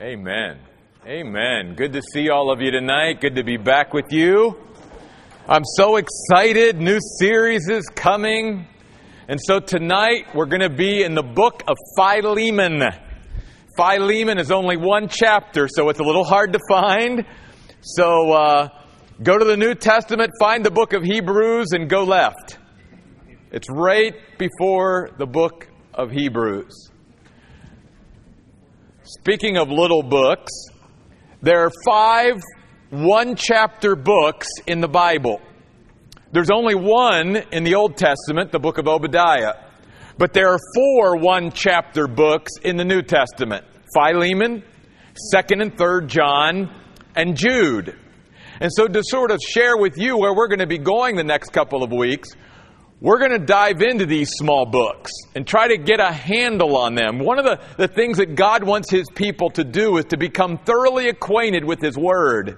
Amen. Amen. Good to see all of you tonight. Good to be back with you. I'm so excited. New series is coming. And so tonight we're going to be in the book of Philemon. Philemon is only one chapter, so it's a little hard to find. So uh, go to the New Testament, find the book of Hebrews, and go left. It's right before the book of Hebrews. Speaking of little books, there are five one chapter books in the Bible. There's only one in the Old Testament, the book of Obadiah. But there are four one chapter books in the New Testament Philemon, 2nd and 3rd John, and Jude. And so, to sort of share with you where we're going to be going the next couple of weeks, we're going to dive into these small books and try to get a handle on them. One of the, the things that God wants His people to do is to become thoroughly acquainted with His Word.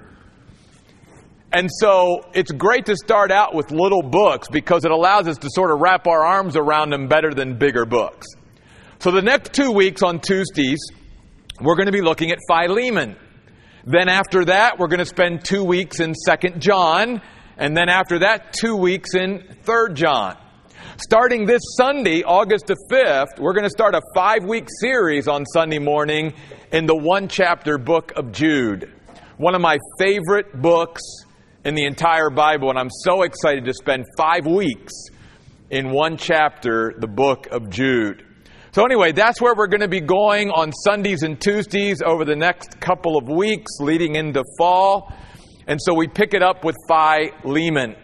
And so it's great to start out with little books because it allows us to sort of wrap our arms around them better than bigger books. So the next two weeks on Tuesdays, we're going to be looking at Philemon. Then after that, we're going to spend two weeks in Second John and then after that, two weeks in 3rd John. Starting this Sunday, August the 5th, we're going to start a five week series on Sunday morning in the one chapter book of Jude. One of my favorite books in the entire Bible, and I'm so excited to spend five weeks in one chapter, the book of Jude. So, anyway, that's where we're going to be going on Sundays and Tuesdays over the next couple of weeks leading into fall. And so we pick it up with Philemon.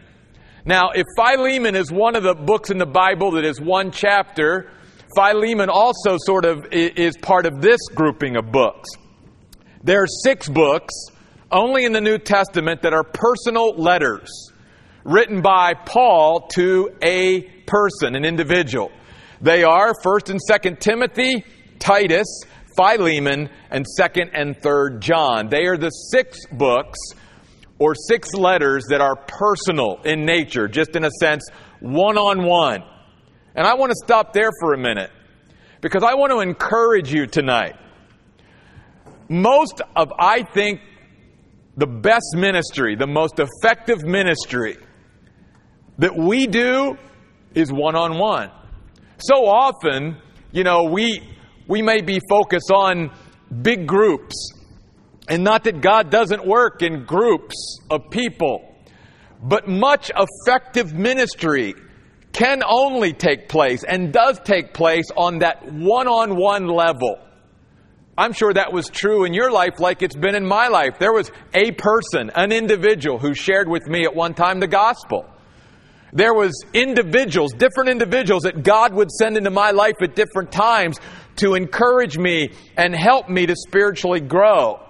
Now, if Philemon is one of the books in the Bible that is one chapter, Philemon also sort of is part of this grouping of books. There are six books, only in the New Testament, that are personal letters written by Paul to a person, an individual. They are 1st and 2nd Timothy, Titus, Philemon, and 2nd and 3rd John. They are the six books or six letters that are personal in nature, just in a sense, one on one. And I want to stop there for a minute because I want to encourage you tonight. Most of, I think, the best ministry, the most effective ministry that we do is one on one. So often, you know, we, we may be focused on big groups and not that God doesn't work in groups of people, but much effective ministry can only take place and does take place on that one on one level. I'm sure that was true in your life like it's been in my life. There was a person, an individual who shared with me at one time the gospel. There was individuals, different individuals that God would send into my life at different times to encourage me and help me to spiritually grow.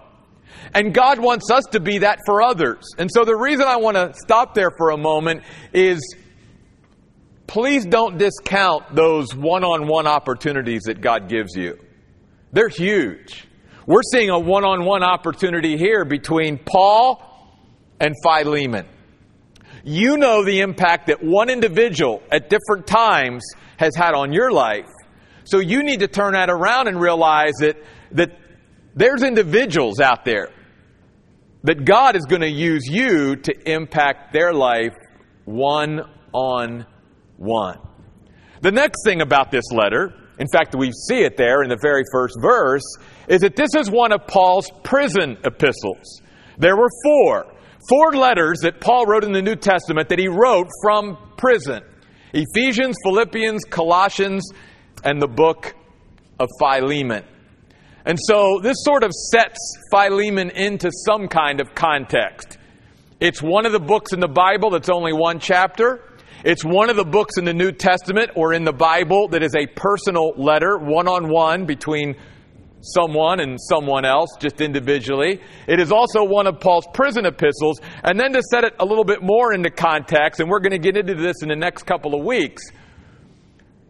And God wants us to be that for others. And so the reason I want to stop there for a moment is please don't discount those one on one opportunities that God gives you. They're huge. We're seeing a one on one opportunity here between Paul and Philemon. You know the impact that one individual at different times has had on your life. So you need to turn that around and realize that, that there's individuals out there that God is going to use you to impact their life one on one. The next thing about this letter, in fact, we see it there in the very first verse, is that this is one of Paul's prison epistles. There were four. Four letters that Paul wrote in the New Testament that he wrote from prison Ephesians, Philippians, Colossians, and the book of Philemon. And so this sort of sets Philemon into some kind of context. It's one of the books in the Bible that's only one chapter. It's one of the books in the New Testament or in the Bible that is a personal letter, one on one between someone and someone else, just individually. It is also one of Paul's prison epistles. And then to set it a little bit more into context, and we're going to get into this in the next couple of weeks,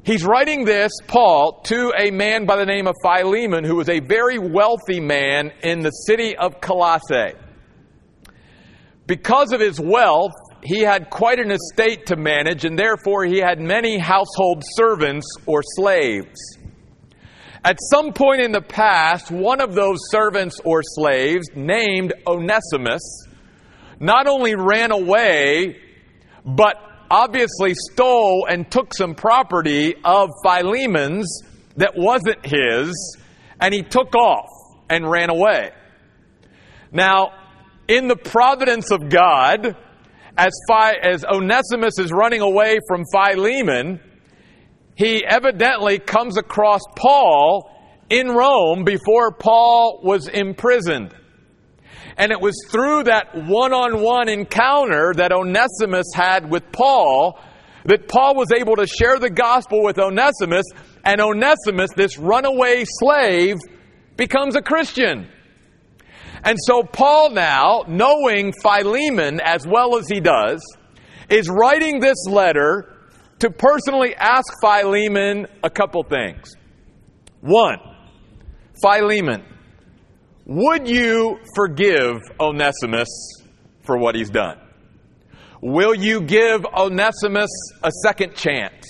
He's writing this, Paul, to a man by the name of Philemon, who was a very wealthy man in the city of Colossae. Because of his wealth, he had quite an estate to manage, and therefore he had many household servants or slaves. At some point in the past, one of those servants or slaves named Onesimus not only ran away, but obviously stole and took some property of Philemon's that wasn't his, and he took off and ran away. Now, in the providence of God, as, Phi, as Onesimus is running away from Philemon, he evidently comes across Paul in Rome before Paul was imprisoned. And it was through that one on one encounter that Onesimus had with Paul that Paul was able to share the gospel with Onesimus, and Onesimus, this runaway slave, becomes a Christian. And so Paul now, knowing Philemon as well as he does, is writing this letter to personally ask Philemon a couple things. One, Philemon, would you forgive Onesimus for what he's done? Will you give Onesimus a second chance?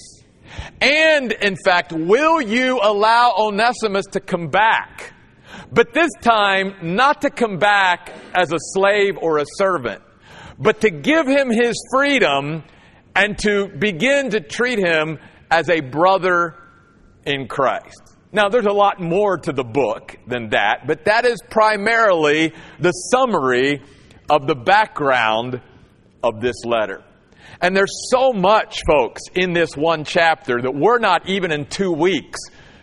And, in fact, will you allow Onesimus to come back? But this time, not to come back as a slave or a servant, but to give him his freedom and to begin to treat him as a brother in Christ. Now, there's a lot more to the book than that, but that is primarily the summary of the background of this letter. And there's so much, folks, in this one chapter that we're not even in two weeks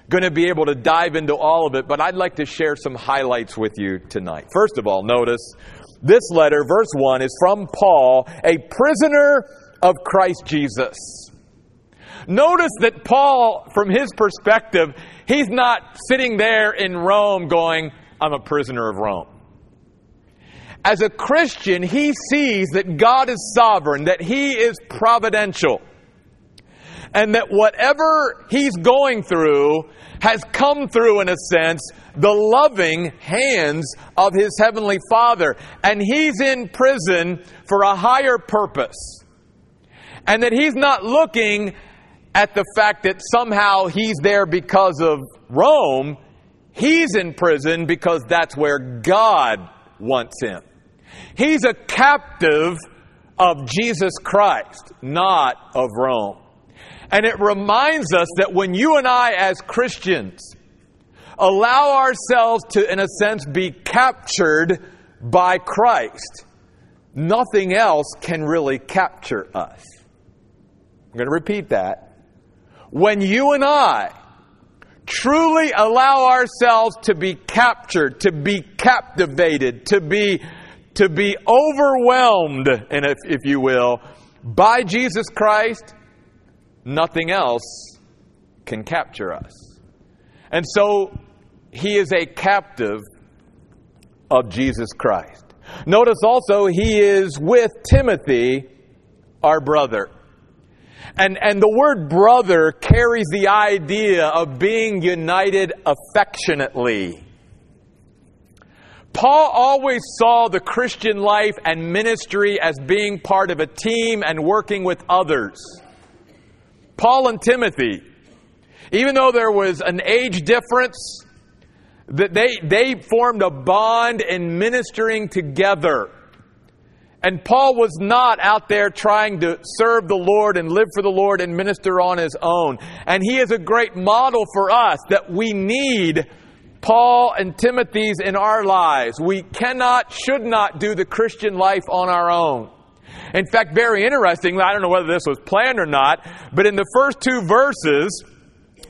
going to be able to dive into all of it, but I'd like to share some highlights with you tonight. First of all, notice this letter, verse 1, is from Paul, a prisoner of Christ Jesus. Notice that Paul, from his perspective, he's not sitting there in Rome going, I'm a prisoner of Rome. As a Christian, he sees that God is sovereign, that he is providential, and that whatever he's going through has come through, in a sense, the loving hands of his heavenly Father. And he's in prison for a higher purpose. And that he's not looking at the fact that somehow he's there because of Rome. He's in prison because that's where God wants him. He's a captive of Jesus Christ, not of Rome. And it reminds us that when you and I, as Christians, allow ourselves to, in a sense, be captured by Christ, nothing else can really capture us. I'm going to repeat that. When you and I truly allow ourselves to be captured, to be captivated, to be, to be overwhelmed, and if, if you will, by Jesus Christ, nothing else can capture us. And so he is a captive of Jesus Christ. Notice also he is with Timothy, our brother. And, and the word brother carries the idea of being united affectionately. Paul always saw the Christian life and ministry as being part of a team and working with others. Paul and Timothy, even though there was an age difference, that they, they formed a bond in ministering together. And Paul was not out there trying to serve the Lord and live for the Lord and minister on his own. And he is a great model for us that we need Paul and Timothy's in our lives. We cannot, should not do the Christian life on our own. In fact, very interestingly, I don't know whether this was planned or not, but in the first two verses,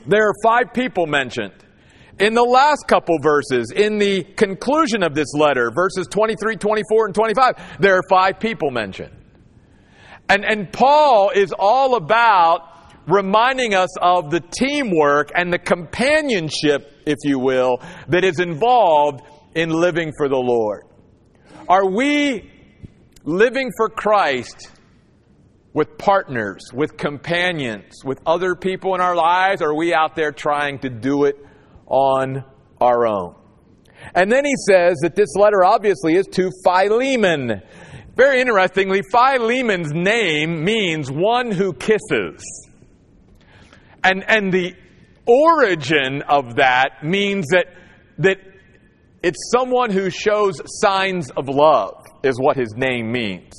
there are five people mentioned. In the last couple verses, in the conclusion of this letter, verses 23, 24, and 25, there are five people mentioned. And, and Paul is all about reminding us of the teamwork and the companionship, if you will, that is involved in living for the Lord. Are we living for Christ with partners, with companions, with other people in our lives, or are we out there trying to do it on our own? And then he says that this letter obviously is to Philemon. Very interestingly, Philemon's name means one who kisses. And, and the origin of that means that, that it's someone who shows signs of love, is what his name means.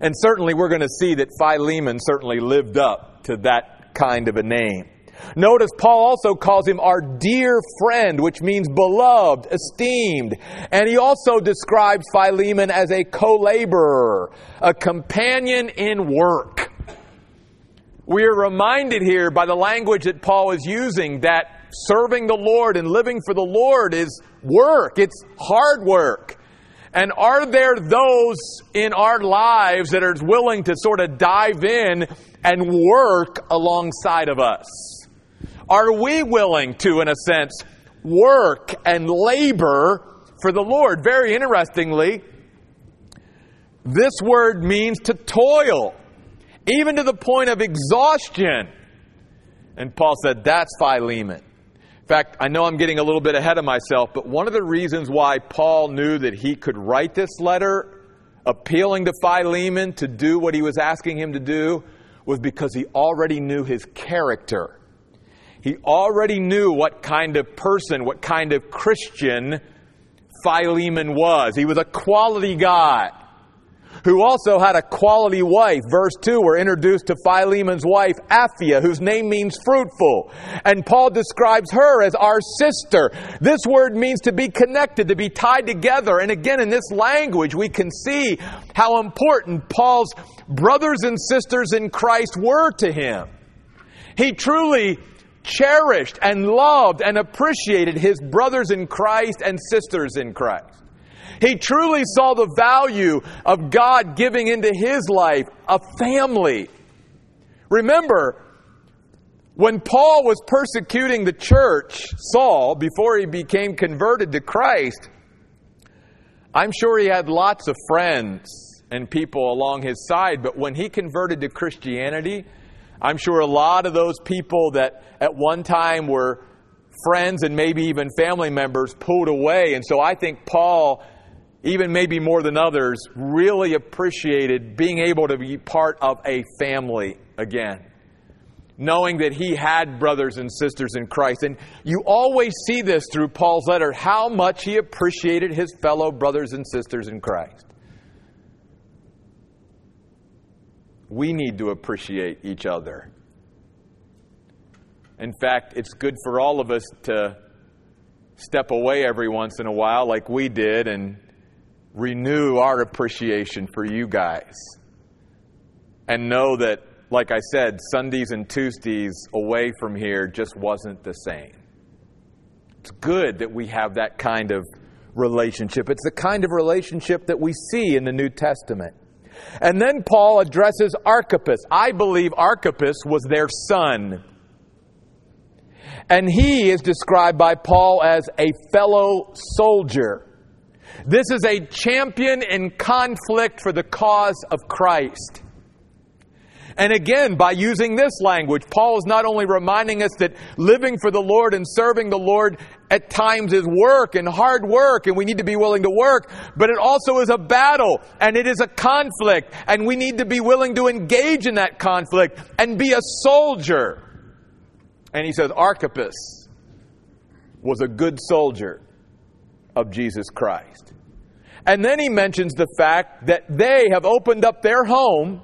And certainly we're going to see that Philemon certainly lived up to that kind of a name. Notice Paul also calls him our dear friend, which means beloved, esteemed. And he also describes Philemon as a co laborer, a companion in work. We are reminded here by the language that Paul is using that serving the Lord and living for the Lord is work, it's hard work. And are there those in our lives that are willing to sort of dive in and work alongside of us? Are we willing to, in a sense, work and labor for the Lord? Very interestingly, this word means to toil, even to the point of exhaustion. And Paul said, that's Philemon. In fact, I know I'm getting a little bit ahead of myself, but one of the reasons why Paul knew that he could write this letter appealing to Philemon to do what he was asking him to do was because he already knew his character. He already knew what kind of person, what kind of Christian Philemon was. He was a quality guy who also had a quality wife. Verse 2, we're introduced to Philemon's wife, Apphia, whose name means fruitful. And Paul describes her as our sister. This word means to be connected, to be tied together. And again, in this language, we can see how important Paul's brothers and sisters in Christ were to him. He truly cherished and loved and appreciated his brothers in Christ and sisters in Christ. He truly saw the value of God giving into his life a family. Remember, when Paul was persecuting the church, Saul, before he became converted to Christ, I'm sure he had lots of friends and people along his side, but when he converted to Christianity, I'm sure a lot of those people that at one time were friends and maybe even family members pulled away. And so I think Paul, even maybe more than others, really appreciated being able to be part of a family again. Knowing that he had brothers and sisters in Christ. And you always see this through Paul's letter, how much he appreciated his fellow brothers and sisters in Christ. We need to appreciate each other. In fact, it's good for all of us to step away every once in a while, like we did, and renew our appreciation for you guys. And know that, like I said, Sundays and Tuesdays away from here just wasn't the same. It's good that we have that kind of relationship. It's the kind of relationship that we see in the New Testament. And then Paul addresses Archippus. I believe Archippus was their son. And he is described by Paul as a fellow soldier. This is a champion in conflict for the cause of Christ. And again, by using this language, Paul is not only reminding us that living for the Lord and serving the Lord at times is work and hard work, and we need to be willing to work, but it also is a battle and it is a conflict, and we need to be willing to engage in that conflict and be a soldier. And he says, Archippus was a good soldier of Jesus Christ. And then he mentions the fact that they have opened up their home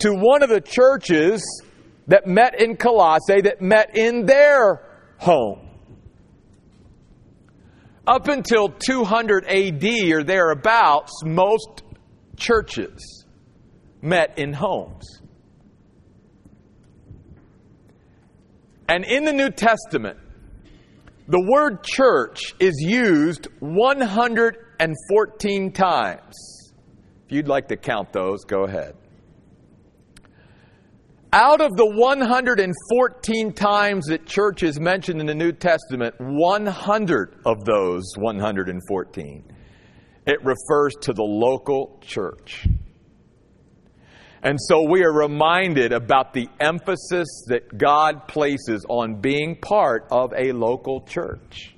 to one of the churches that met in Colossae, that met in their home. Up until 200 AD or thereabouts, most churches met in homes. And in the New Testament, the word church is used 114 times. If you'd like to count those, go ahead. Out of the 114 times that church is mentioned in the New Testament, 100 of those 114, it refers to the local church. And so we are reminded about the emphasis that God places on being part of a local church.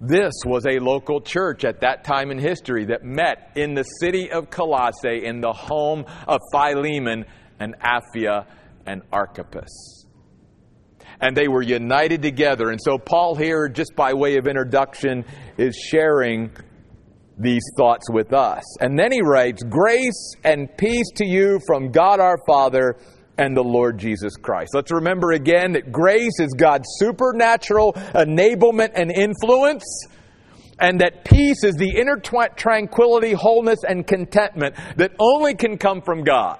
This was a local church at that time in history that met in the city of Colossae in the home of Philemon and Apphia and Archippus. and they were united together. And so, Paul here, just by way of introduction, is sharing these thoughts with us. And then he writes, Grace and peace to you from God our Father and the Lord Jesus Christ. Let's remember again that grace is God's supernatural enablement and influence, and that peace is the inner tranquility, wholeness, and contentment that only can come from God.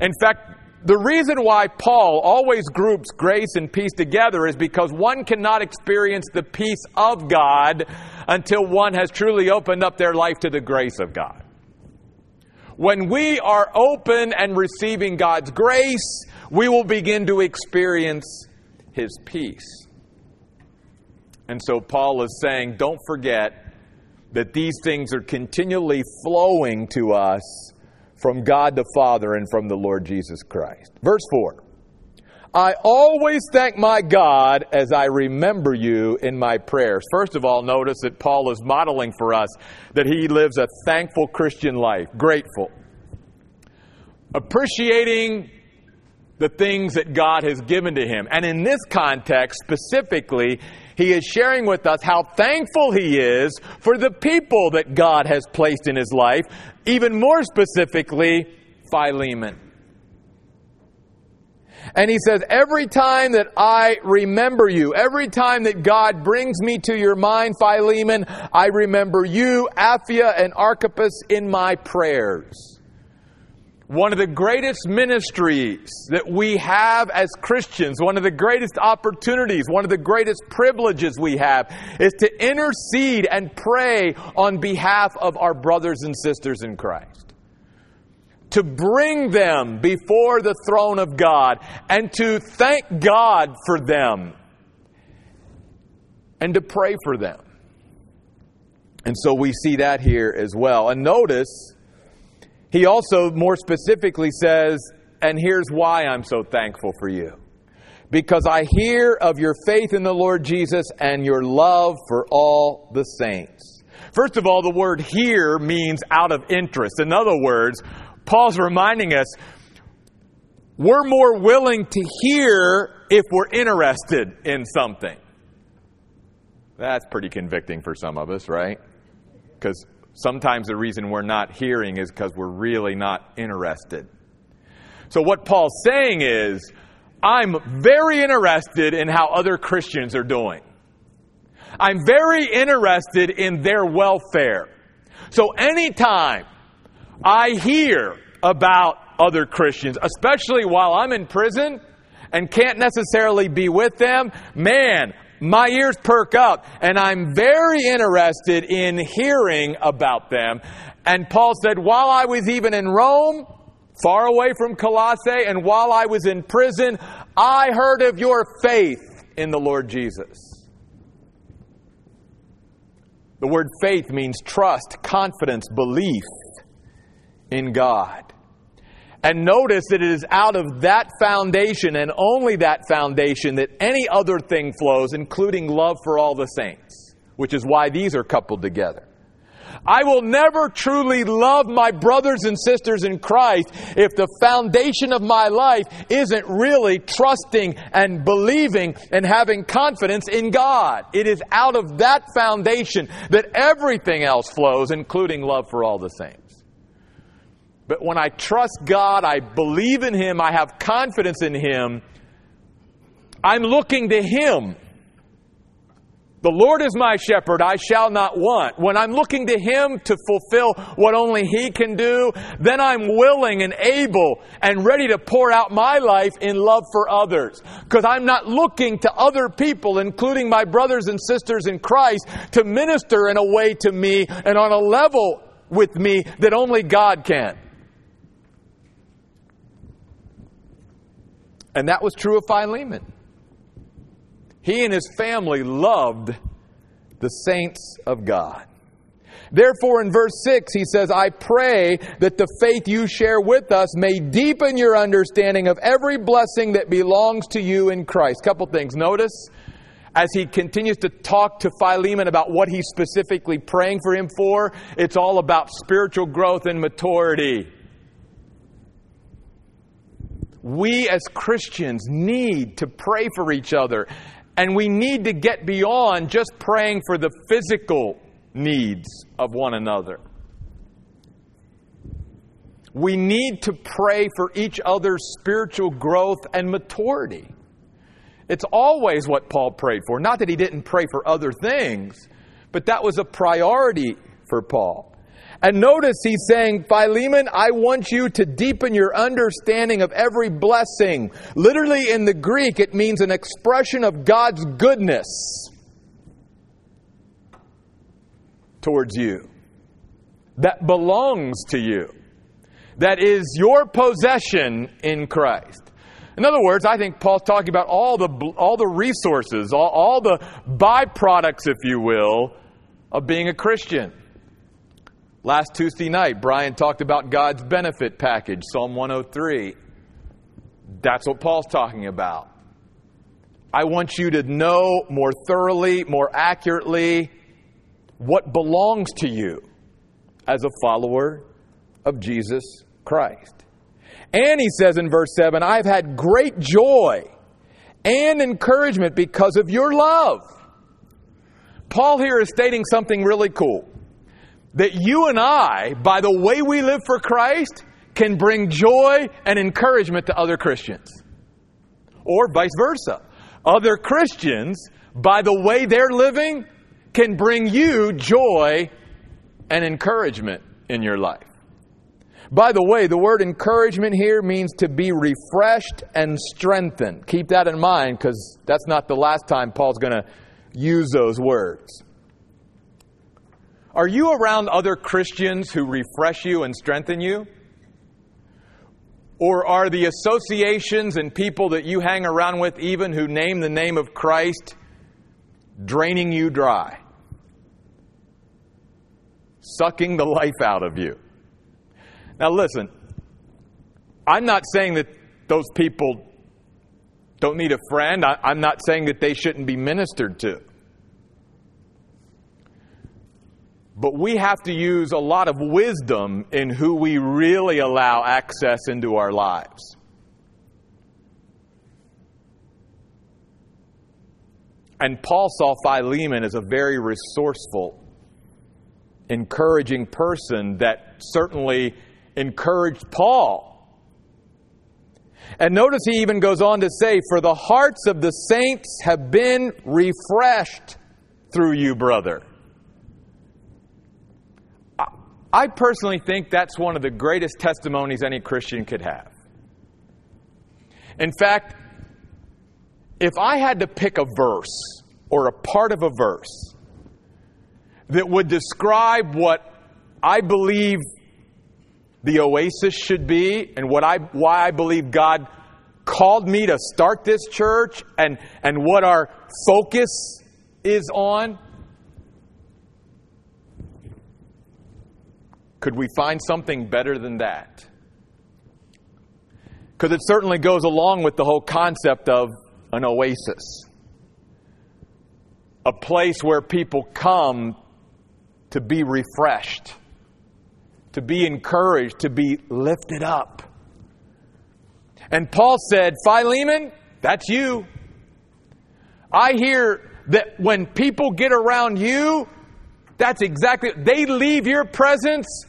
In fact, the reason why Paul always groups grace and peace together is because one cannot experience the peace of God until one has truly opened up their life to the grace of God. When we are open and receiving God's grace, we will begin to experience His peace. And so Paul is saying, don't forget that these things are continually flowing to us from God the Father and from the Lord Jesus Christ. Verse 4 I always thank my God as I remember you in my prayers. First of all, notice that Paul is modeling for us that he lives a thankful Christian life, grateful, appreciating the things that God has given to him. And in this context, specifically, he is sharing with us how thankful he is for the people that God has placed in his life, even more specifically, Philemon. And he says, Every time that I remember you, every time that God brings me to your mind, Philemon, I remember you, Apphia, and Archippus in my prayers. One of the greatest ministries that we have as Christians, one of the greatest opportunities, one of the greatest privileges we have is to intercede and pray on behalf of our brothers and sisters in Christ. To bring them before the throne of God and to thank God for them and to pray for them. And so we see that here as well. And notice, he also more specifically says, and here's why I'm so thankful for you. Because I hear of your faith in the Lord Jesus and your love for all the saints. First of all, the word hear means out of interest. In other words, Paul's reminding us we're more willing to hear if we're interested in something. That's pretty convicting for some of us, right? Because Sometimes the reason we're not hearing is because we're really not interested. So, what Paul's saying is, I'm very interested in how other Christians are doing. I'm very interested in their welfare. So, anytime I hear about other Christians, especially while I'm in prison and can't necessarily be with them, man, my ears perk up and I'm very interested in hearing about them. And Paul said, while I was even in Rome, far away from Colossae, and while I was in prison, I heard of your faith in the Lord Jesus. The word faith means trust, confidence, belief in God. And notice that it is out of that foundation and only that foundation that any other thing flows, including love for all the saints, which is why these are coupled together. I will never truly love my brothers and sisters in Christ if the foundation of my life isn't really trusting and believing and having confidence in God. It is out of that foundation that everything else flows, including love for all the saints. But when I trust God, I believe in Him, I have confidence in Him, I'm looking to Him. The Lord is my shepherd, I shall not want. When I'm looking to Him to fulfill what only He can do, then I'm willing and able and ready to pour out my life in love for others. Because I'm not looking to other people, including my brothers and sisters in Christ, to minister in a way to me and on a level with me that only God can. And that was true of Philemon. He and his family loved the saints of God. Therefore, in verse 6, he says, I pray that the faith you share with us may deepen your understanding of every blessing that belongs to you in Christ. Couple things. Notice, as he continues to talk to Philemon about what he's specifically praying for him for, it's all about spiritual growth and maturity. We as Christians need to pray for each other. And we need to get beyond just praying for the physical needs of one another. We need to pray for each other's spiritual growth and maturity. It's always what Paul prayed for. Not that he didn't pray for other things, but that was a priority for Paul. And notice he's saying, Philemon, I want you to deepen your understanding of every blessing. Literally in the Greek, it means an expression of God's goodness towards you that belongs to you, that is your possession in Christ. In other words, I think Paul's talking about all the, all the resources, all, all the byproducts, if you will, of being a Christian. Last Tuesday night, Brian talked about God's benefit package, Psalm 103. That's what Paul's talking about. I want you to know more thoroughly, more accurately, what belongs to you as a follower of Jesus Christ. And he says in verse 7 I've had great joy and encouragement because of your love. Paul here is stating something really cool that you and I, by the way we live for Christ, can bring joy and encouragement to other Christians. Or vice versa. Other Christians, by the way they're living, can bring you joy and encouragement in your life. By the way, the word encouragement here means to be refreshed and strengthened. Keep that in mind because that's not the last time Paul's going to use those words. Are you around other Christians who refresh you and strengthen you? Or are the associations and people that you hang around with, even who name the name of Christ, draining you dry? Sucking the life out of you? Now, listen, I'm not saying that those people don't need a friend. I, am not saying that they shouldn't be ministered to. But we have to use a lot of wisdom in who we really allow access into our lives. And Paul saw Philemon as a very resourceful, encouraging person that certainly encouraged Paul. And notice he even goes on to say, For the hearts of the saints have been refreshed through you, brother. I personally think that's one of the greatest testimonies any Christian could have. In fact, if I had to pick a verse or a part of a verse that would describe what I believe the oasis should be and what I, why I believe God called me to start this church and, and what our focus is on, Could we find something better than that? Because it certainly goes along with the whole concept of an oasis. A place where people come to be refreshed, to be encouraged, to be lifted up. And Paul said, Philemon, that's you. I hear that when people get around you, that's exactly, they leave your presence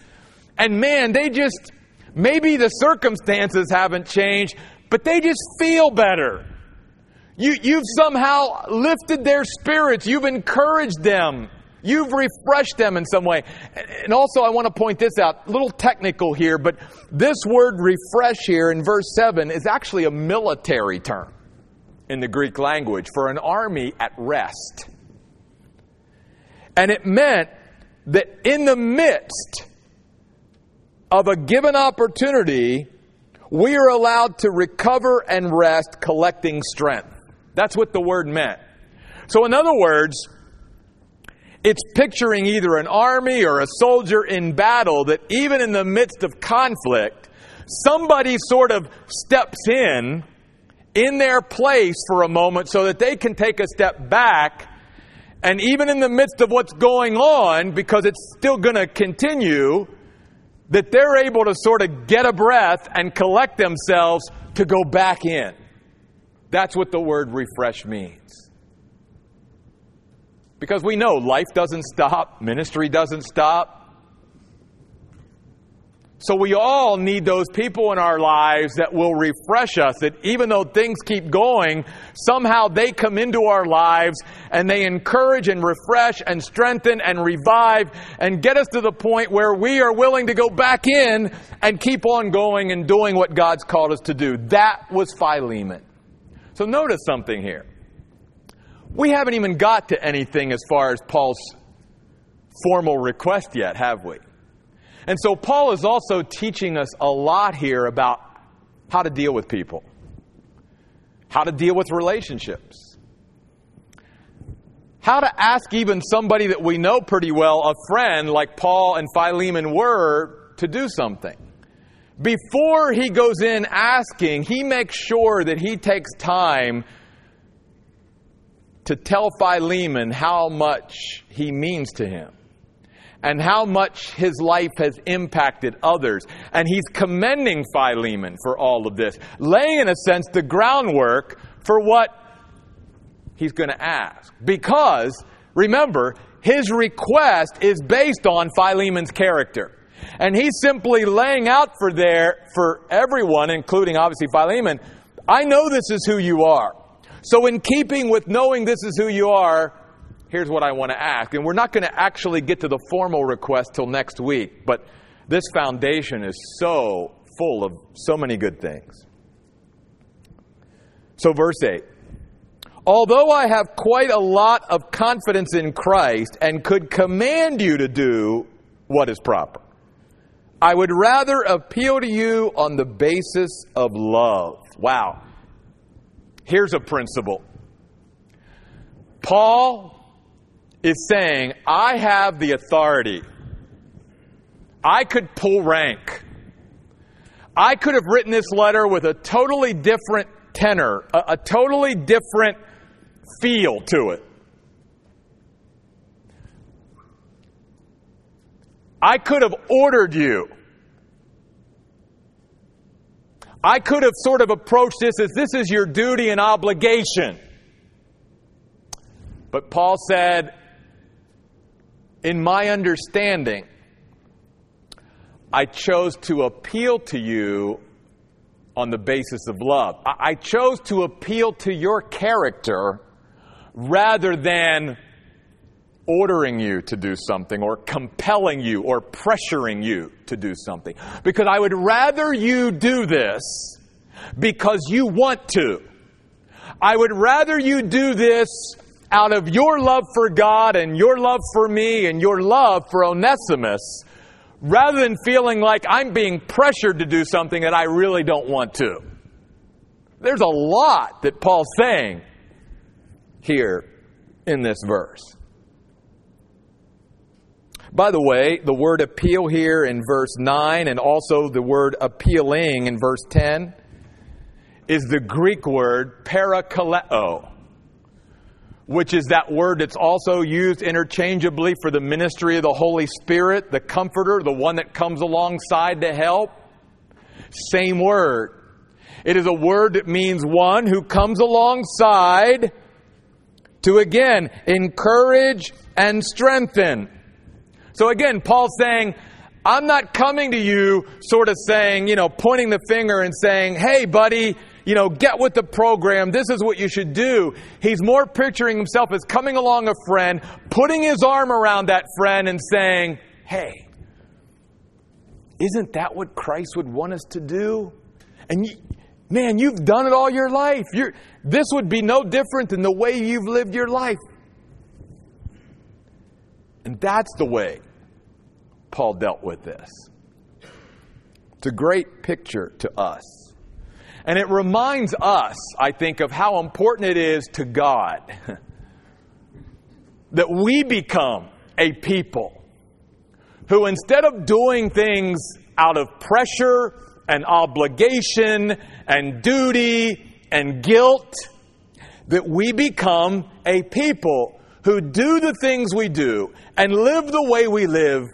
and man, they just, maybe the circumstances haven't changed, but they just feel better. You, you've somehow lifted their spirits. You've encouraged them. You've refreshed them in some way. And also, I want to point this out, a little technical here, but this word refresh here in verse 7 is actually a military term in the Greek language for an army at rest. And it meant that in the midst of a given opportunity, we are allowed to recover and rest, collecting strength. That's what the word meant. So, in other words, it's picturing either an army or a soldier in battle that even in the midst of conflict, somebody sort of steps in in their place for a moment so that they can take a step back. And even in the midst of what's going on, because it's still going to continue, that they're able to sort of get a breath and collect themselves to go back in. That's what the word refresh means. Because we know life doesn't stop, ministry doesn't stop. So we all need those people in our lives that will refresh us. That even though things keep going, somehow they come into our lives and they encourage and refresh and strengthen and revive and get us to the point where we are willing to go back in and keep on going and doing what God's called us to do. That was Philemon. So notice something here. We haven't even got to anything as far as Paul's formal request yet, have we? And so Paul is also teaching us a lot here about how to deal with people, how to deal with relationships, how to ask even somebody that we know pretty well, a friend like Paul and Philemon were, to do something. Before he goes in asking, he makes sure that he takes time to tell Philemon how much he means to him and how much his life has impacted others. And he's commending Philemon for all of this, laying, in a sense, the groundwork for what he's going to ask. Because, remember, his request is based on Philemon's character. And he's simply laying out for there for everyone, including obviously Philemon, I know this is who you are. So in keeping with knowing this is who you are, here's what I want to ask. And we're not going to actually get to the formal request till next week, but this foundation is so full of so many good things. So, verse 8 Although I have quite a lot of confidence in Christ and could command you to do what is proper, I would rather appeal to you on the basis of love. Wow. Here's a principle. Paul is saying, I have the authority. I could pull rank. I could have written this letter with a totally different tenor, a, a totally different feel to it. I could have ordered you. I could have sort of approached this as this is your duty and obligation. But Paul said, in my understanding, I chose to appeal to you on the basis of love. I chose to appeal to your character rather than ordering you to do something or compelling you or pressuring you to do something. Because I would rather you do this because you want to. I would rather you do this out of your love for God and your love for me and your love for Onesimus, rather than feeling like I'm being pressured to do something that I really don't want to. There's a lot that Paul's saying here in this verse. By the way, the word appeal here in verse 9 and also the word appealing in verse 10 is the Greek word parakaleo which is that word that's also used interchangeably for the ministry of the Holy Spirit, the comforter, the one that comes alongside to help. Same word. It is a word that means one who comes alongside to again encourage and strengthen. So again, Paul's saying, I'm not coming to you sort of saying, you know, pointing the finger and saying, hey, buddy, you know, get with the program. This is what you should do. He's more picturing himself as coming along a friend, putting his arm around that friend and saying, Hey, isn't that what Christ would want us to do? And man, you've done it all your life. You're, this would be no different than the way you've lived your life. And that's the way Paul dealt with this. It's a great picture to us. And it reminds us, I think, of how important it is to God that we become a people who, instead of doing things out of pressure and obligation and duty and guilt, that we become a people who do the things we do and live the way we live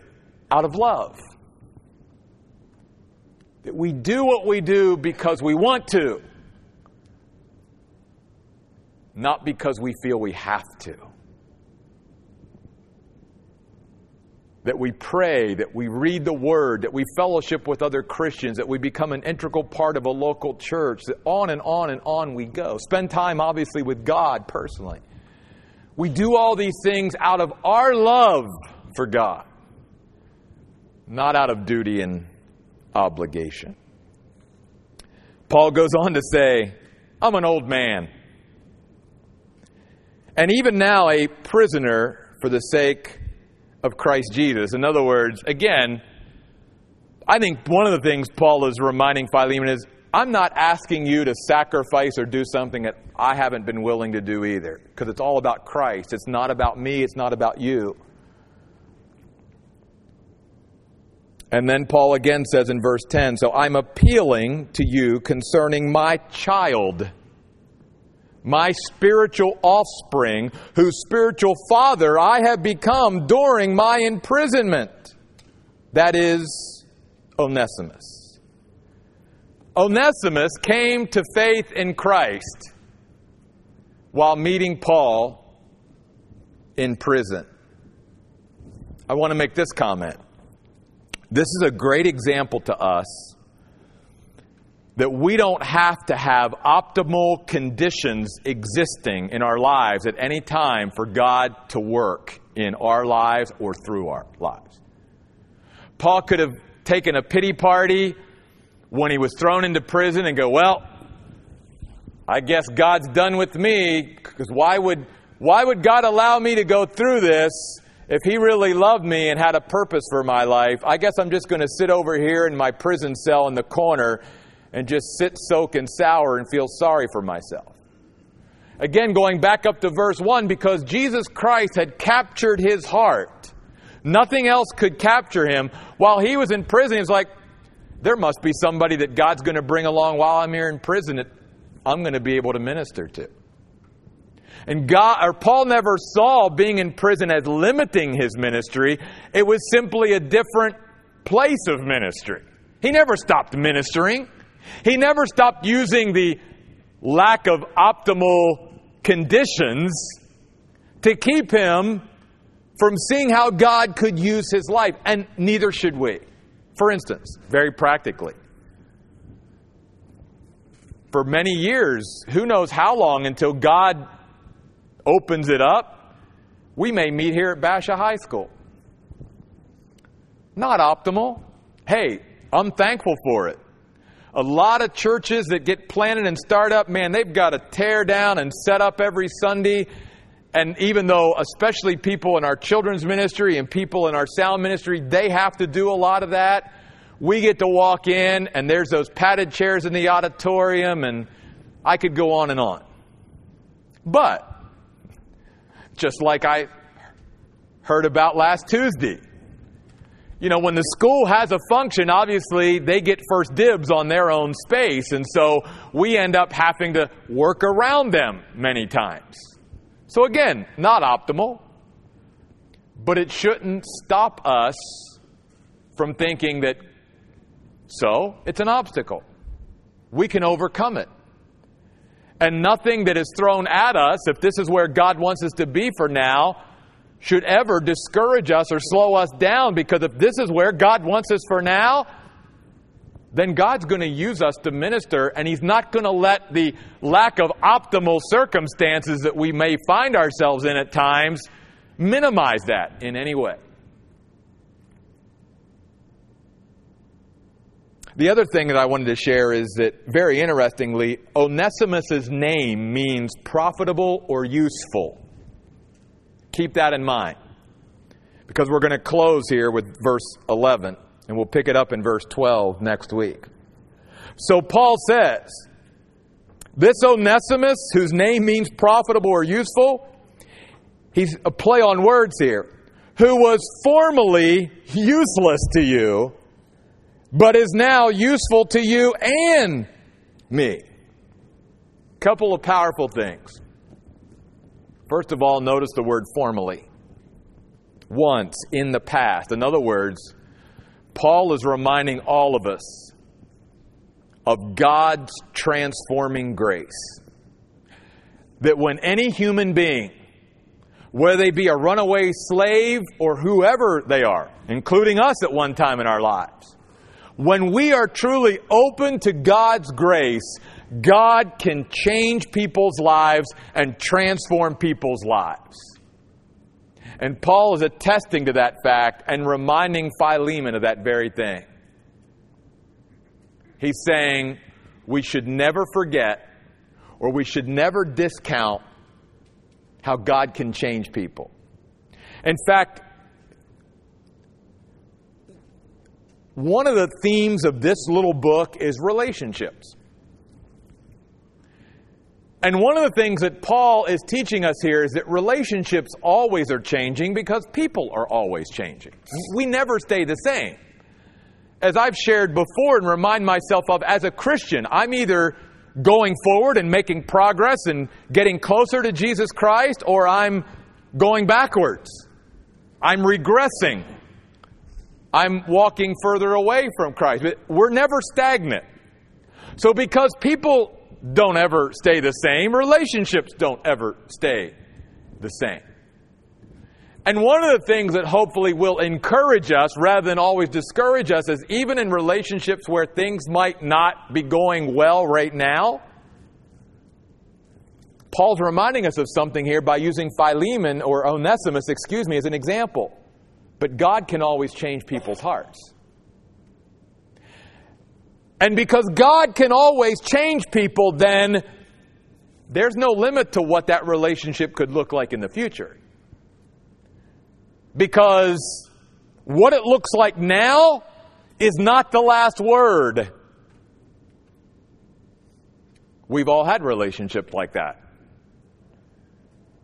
out of love. That we do what we do because we want to, not because we feel we have to. That we pray, that we read the Word, that we fellowship with other Christians, that we become an integral part of a local church, that on and on and on we go. Spend time, obviously, with God personally. We do all these things out of our love for God, not out of duty and obligation. Paul goes on to say, I'm an old man. And even now, a prisoner for the sake of Christ Jesus. In other words, again, I think one of the things Paul is reminding Philemon is I'm not asking you to sacrifice or do something that I haven't been willing to do either, because it's all about Christ. It's not about me, it's not about you. And then Paul again says in verse 10 So I'm appealing to you concerning my child, my spiritual offspring, whose spiritual father I have become during my imprisonment. That is Onesimus. Onesimus came to faith in Christ while meeting Paul in prison. I want to make this comment. This is a great example to us that we don't have to have optimal conditions existing in our lives at any time for God to work in our lives or through our lives. Paul could have taken a pity party when he was thrown into prison and go, Well, I guess God's done with me because why would, why would God allow me to go through this if he really loved me and had a purpose for my life, I guess I'm just going to sit over here in my prison cell in the corner and just sit, soak, and sour and feel sorry for myself. Again, going back up to verse 1, because Jesus Christ had captured his heart. Nothing else could capture him. While he was in prison, he's like, there must be somebody that God's going to bring along while I'm here in prison that I'm going to be able to minister to. And God, or Paul never saw being in prison as limiting his ministry. It was simply a different place of ministry. He never stopped ministering. He never stopped using the lack of optimal conditions to keep him from seeing how God could use his life. And neither should we. For instance, very practically, for many years, who knows how long until God opens it up, we may meet here at Basha High School. Not optimal. Hey, I'm thankful for it. A lot of churches that get planted and start up, man, they've got to tear down and set up every Sunday. And even though, especially people in our children's ministry and people in our sound ministry, they have to do a lot of that, we get to walk in and there's those padded chairs in the auditorium, and I could go on and on. But just like I heard about last Tuesday. You know, when the school has a function, obviously they get first dibs on their own space, and so we end up having to work around them many times. So, again, not optimal, but it shouldn't stop us from thinking that, so, it's an obstacle. We can overcome it. And nothing that is thrown at us, if this is where God wants us to be for now, should ever discourage us or slow us down because if this is where God wants us for now, then God's going to use us to minister, and He's not going to let the lack of optimal circumstances that we may find ourselves in at times minimize that in any way. The other thing that I wanted to share is that, very interestingly, Onesimus' name means profitable or useful. Keep that in mind. Because we're going to close here with verse 11, and we'll pick it up in verse 12 next week. So Paul says, This Onesimus, whose name means profitable or useful, he's a play on words here, who was formerly useless to you but is now useful to you and me. Couple of powerful things. First of all, notice the word formally. Once in the past. In other words, Paul is reminding all of us of God's transforming grace. That when any human being, whether they be a runaway slave or whoever they are, including us at one time in our lives, when we are truly open to God's grace, God can change people's lives and transform people's lives. And Paul is attesting to that fact and reminding Philemon of that very thing. He's saying we should never forget or we should never discount how God can change people. In fact, one of the themes of this little book is relationships. And one of the things that Paul is teaching us here is that relationships always are changing because people are always changing. We never stay the same. As I've shared before and remind myself of as a Christian, I'm either going forward and making progress and getting closer to Jesus Christ, or I'm going backwards. I'm regressing. I'm walking further away from Christ. But we're never stagnant. So, because people don't ever stay the same. Relationships don't ever stay the same. And one of the things that hopefully will encourage us rather than always discourage us is even in relationships where things might not be going well right now, Paul's reminding us of something here by using Philemon or Onesimus, excuse me, as an example. But God can always change people's hearts. And because God can always change people, then there's no limit to what that relationship could look like in the future. Because what it looks like now is not the last word. We've all had relationships like that.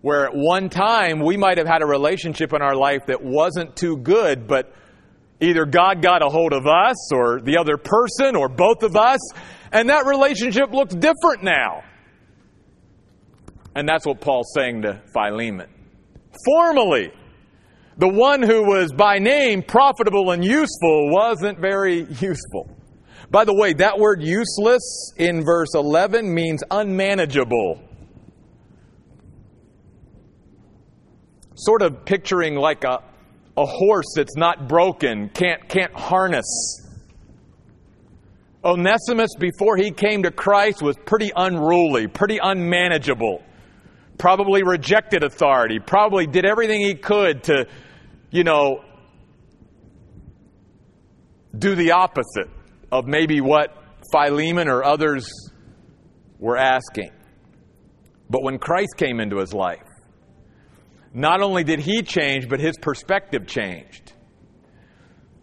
Where at one time we might have had a relationship in our life that wasn't too good, but Either God got a hold of us or the other person or both of us, and that relationship looks different now. And that's what Paul's saying to Philemon. Formally, the one who was by name profitable and useful wasn't very useful. By the way, that word useless in verse 11 means unmanageable. Sort of picturing like a, a horse that's not broken, can't, can't harness. Onesimus, before he came to Christ, was pretty unruly, pretty unmanageable. Probably rejected authority, probably did everything he could to, you know, do the opposite of maybe what Philemon or others were asking. But when Christ came into his life, not only did he change, but his perspective changed.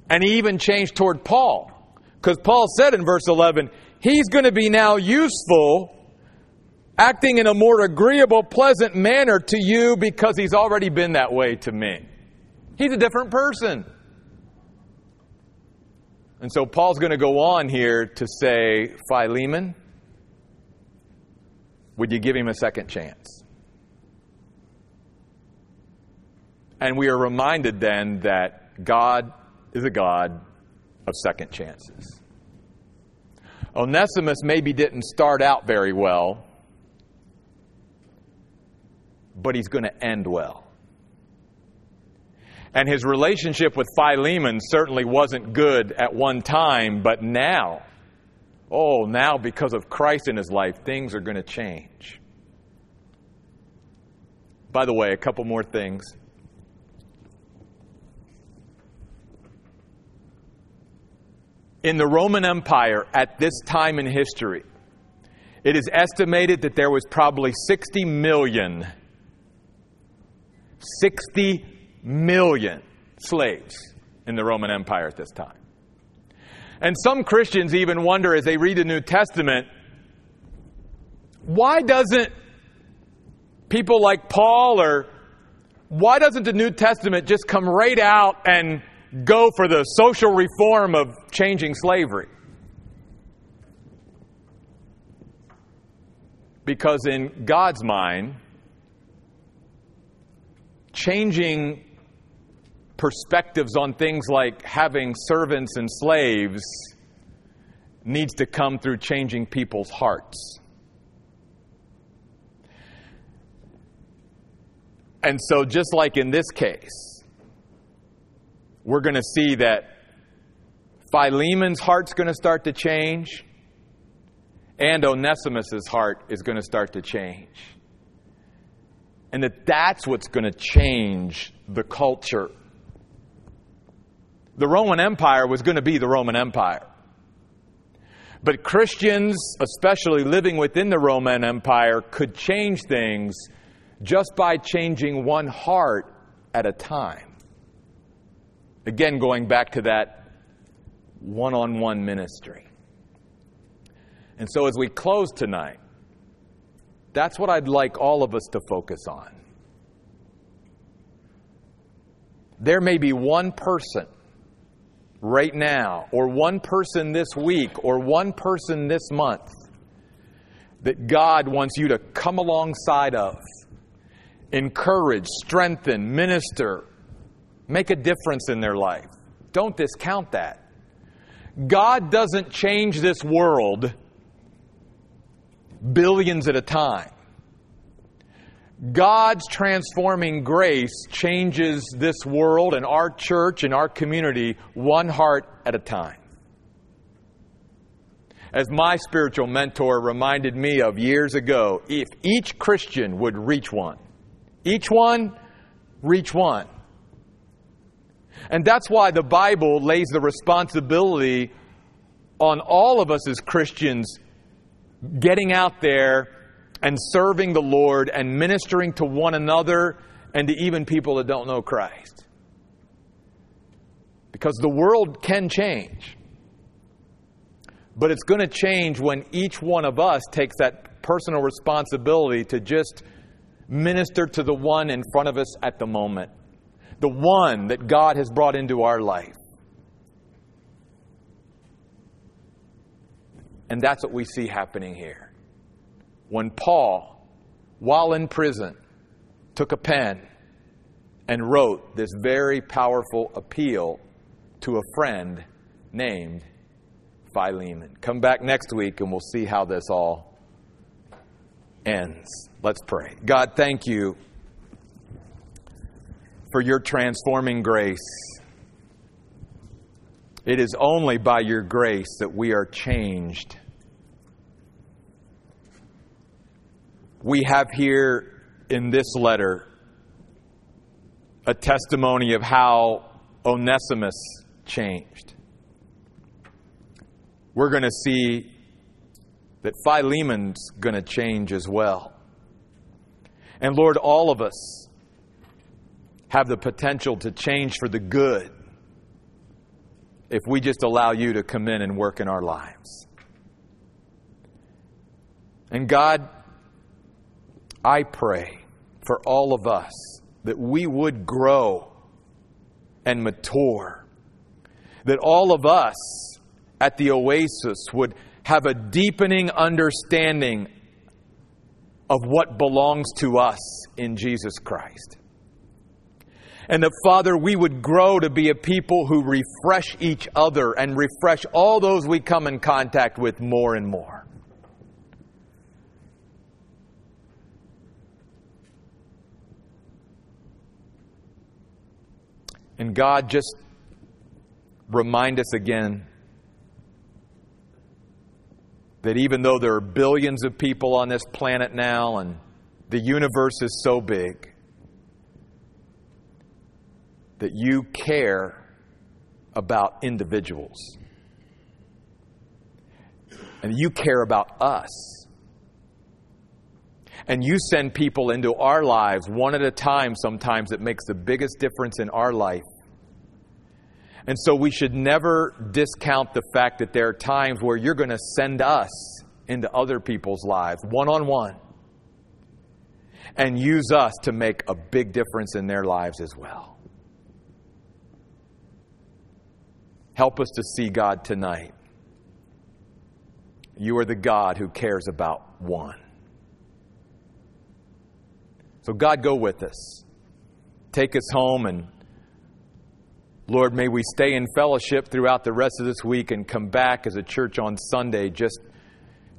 And he even changed toward Paul. Because Paul said in verse 11, he's going to be now useful, acting in a more agreeable, pleasant manner to you because he's already been that way to me. He's a different person. And so Paul's going to go on here to say, Philemon, would you give him a second chance? And we are reminded then that God is a God of second chances. Onesimus maybe didn't start out very well, but he's going to end well. And his relationship with Philemon certainly wasn't good at one time, but now, oh, now because of Christ in his life, things are going to change. By the way, a couple more things. In the Roman Empire at this time in history, it is estimated that there was probably 60 million, 60 million slaves in the Roman Empire at this time. And some Christians even wonder as they read the New Testament, why doesn't people like Paul or why doesn't the New Testament just come right out and go for the social reform of changing slavery. Because in God's mind, changing perspectives on things like having servants and slaves needs to come through changing people's hearts. And so, just like in this case, we're going to see that Philemon's heart's going to start to change, and Onesimus's heart is going to start to change. And that that's what's going to change the culture. The Roman Empire was going to be the Roman Empire. But Christians, especially living within the Roman Empire, could change things just by changing one heart at a time. Again, going back to that one on one ministry. And so, as we close tonight, that's what I'd like all of us to focus on. There may be one person right now, or one person this week, or one person this month that God wants you to come alongside of encourage, strengthen, minister, make a difference in their life. Don't discount that. God doesn't change this world billions at a time. God's transforming grace changes this world and our church and our community one heart at a time. As my spiritual mentor reminded me of years ago, if each Christian would reach one, each one, reach one. And that's why the Bible lays the responsibility on all of us as Christians getting out there and serving the Lord and ministering to one another and to even people that don't know Christ. Because the world can change. But it's going to change when each one of us takes that personal responsibility to just minister to the one in front of us at the moment, the one that God has brought into our life. And that's what we see happening here. When Paul, while in prison, took a pen and wrote this very powerful appeal to a friend named Philemon. Come back next week and we'll see how this all ends. Let's pray. God, thank you for your transforming grace. It is only by your grace that we are changed. We have here in this letter a testimony of how Onesimus changed. We're going to see that Philemon's going to change as well. And Lord, all of us have the potential to change for the good if we just allow you to come in and work in our lives. And God, I pray for all of us that we would grow and mature, that all of us at the oasis would have a deepening understanding of what belongs to us in Jesus Christ. And that, Father, we would grow to be a people who refresh each other and refresh all those we come in contact with more and more. And God, just remind us again that even though there are billions of people on this planet now and the universe is so big, that you care about individuals. And you care about us. And you send people into our lives one at a time sometimes that makes the biggest difference in our life. And so we should never discount the fact that there are times where you're going to send us into other people's lives one on one and use us to make a big difference in their lives as well. Help us to see God tonight. You are the God who cares about one. So, God, go with us. Take us home and Lord, may we stay in fellowship throughout the rest of this week and come back as a church on Sunday, just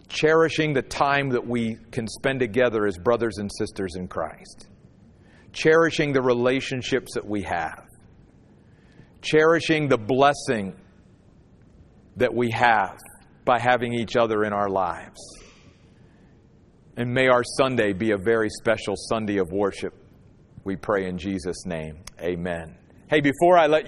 cherishing the time that we can spend together as brothers and sisters in Christ, cherishing the relationships that we have, cherishing the blessing that we have by having each other in our lives. And may our Sunday be a very special Sunday of worship. We pray in Jesus' name. Amen. Hey, before I let you